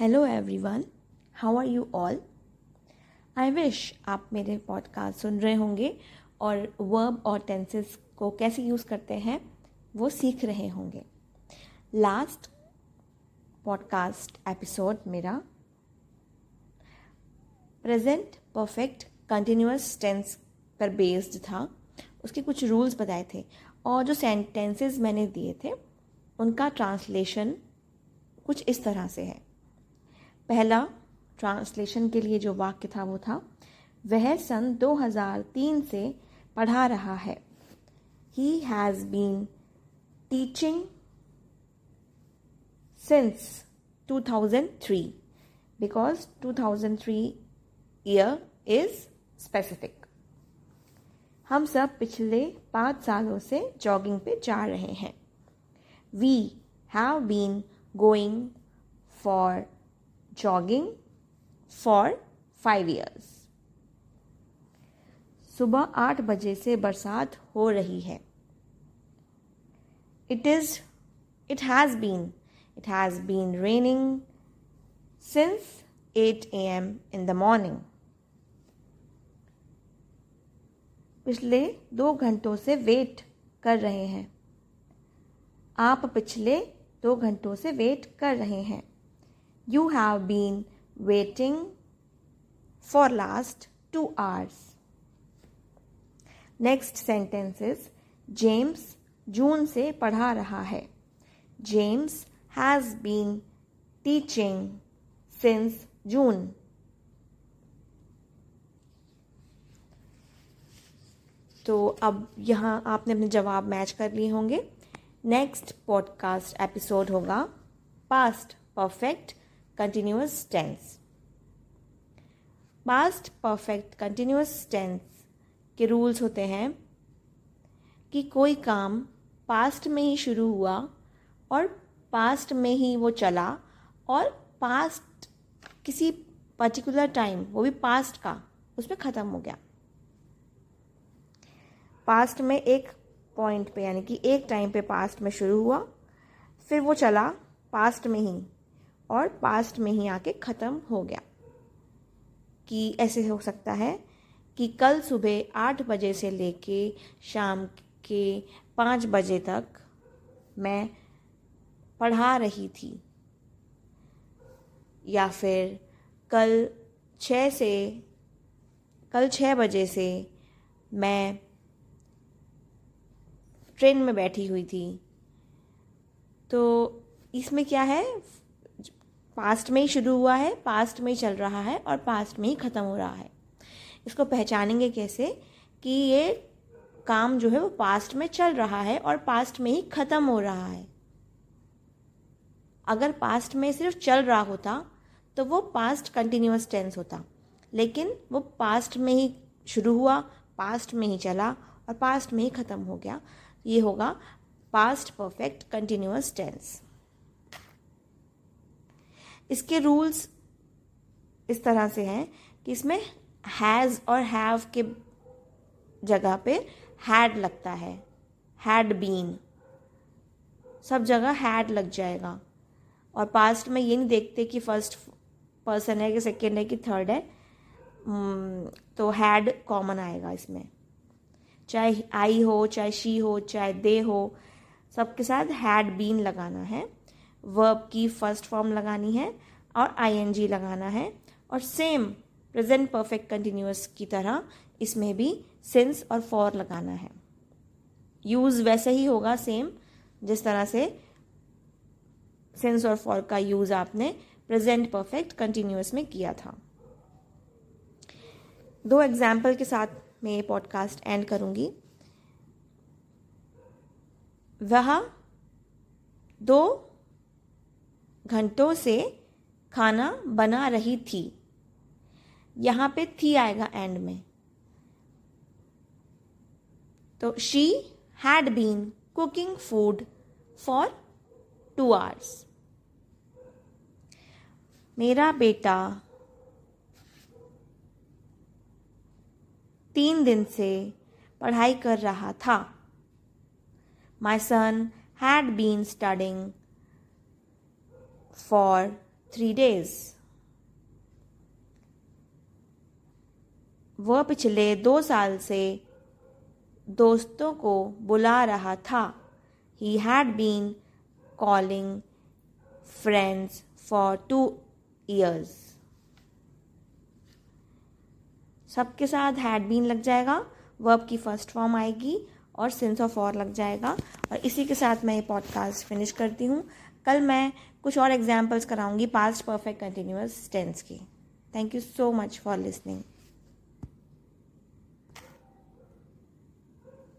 Hello everyone how are you all I wish आप मेरे podcast सुन रहे होंगे और वर्ब और टेंसेस को कैसे यूज़ करते हैं, वो सीख रहे होंगे। लास्ट पॉडकास्ट एपिसोड मेरा प्रेजेंट परफेक्ट कंटिन्यूस टेंस पर बेस्ड था। उसके कुछ रूल्स बताए थे और जो सेंटेंसेस मैंने दिए थे, उनका ट्रांसलेशन कुछ इस तरह से है। पहला ट्रांसलेशन के लिए जो वाक्य था वो था, वह सन 2003 से पढ़ा रहा है। He has been teaching since 2003 because 2003 year is specific हम सब पिछले पाँच सालों से जॉगिंग पे जा रहे हैं। We have been going for jogging for five years सुबह आठ बजे से बरसात हो रही है। It is it has been it has been raining since eight A M in the morning पिछले दो घंटों से वेट कर रहे हैं। आप पिछले दो घंटों से वेट कर रहे हैं। You have been waiting for last two hours next sentences James जून से पढ़ा रहा है. James has been teaching since June तो अब यहाँ आपने अपने जवाब मैच कर लिए होंगे. नेक्स्ट पॉडकास्ट एपिसोड होगा. Past perfect continuous tense past perfect continuous tense के रूल्स होते हैं कि कोई काम पास्ट में ही शुरू हुआ और पास्ट में ही वो चला और पास्ट किसी पर्टिकुलर टाइम वो भी पास्ट का उसमें ख़त्म हो गया। पास्ट में एक पॉइंट पे, यानी कि एक टाइम पे पास्ट में शुरू हुआ, फिर वो चला पास्ट में ही। और पास्ट में ही आके ख़त्म हो गया। कि ऐसे हो सकता है कि कल सुबह आठ बजे से लेके शाम के पाँच बजे तक मैं पढ़ा रही थी। या फिर कल छः से, कल छः बजे से मैं ट्रेन में बैठी हुई थी। तो इसमें क्या है? पास्ट में ही शुरू हुआ है, पास्ट में ही चल रहा है और पास्ट में ही ख़त्म हो रहा है। इसको पहचानेंगे कैसे कि ये काम जो है वो पास्ट में चल रहा है और पास्ट में ही ख़त्म हो रहा है। अगर पास्ट में सिर्फ़ चल रहा होता तो वो पास्ट कंटिन्यूस टेंस होता। लेकिन वो पास्ट में ही शुरू हुआ, पास्ट में ही चला और पास्ट में ही ख़त्म हो गया। ये होगा पास्ट परफेक्ट कंटिन्यूस टेंस इसके रूल्स इस तरह से हैं कि इसमें हैज़ और हैव के जगह पे हैड लगता है। हैड बीन सब जगह हैड लग जाएगा। और पास्ट में ये नहीं देखते कि फ़र्स्ट पर्सन है कि सेकेंड है कि थर्ड है। तो हैड कॉमन आएगा इसमें। चाहे आई हो, चाहे शी हो, चाहे दे हो, सबके साथ हैड बीन लगाना है। वर्ब की फ़र्स्ट फॉर्म लगानी है और आईएनजी लगाना है और सेम प्रेजेंट परफेक्ट कंटिन्यूस की तरह इसमें भी सिंस और फॉर लगाना है। यूज़ वैसे ही होगा सेम जिस तरह से सेंस और फॉर का यूज़ आपने प्रेजेंट परफेक्ट कंटिन्यूस में किया था। दो एग्ज़ाम्पल के साथ मैं ये पॉडकास्ट एंड करूँगी। वह, दो घंटों से खाना बना रही थी। यहाँ पे थी आएगा एंड में। तो she had been cooking food for two hours मेरा बेटा तीन दिन से पढ़ाई कर रहा था। My son had been studying for three days वह पिछले दो साल से दोस्तों को बुला रहा था। He had been calling friends for two years सबके साथ हैड बीन लग जाएगा। वर्ब की फ़र्स्ट फॉर्म आएगी और सेंस ऑफ़ और लग जाएगा। और इसी के साथ मैं ये पॉडकास्ट फिनिश करती हूँ। कल मैं कुछ और एग्जाम्पल्स कराऊँगी पास्ट परफेक्ट कंटिन्यूस टेंस की। Thank you so much for listening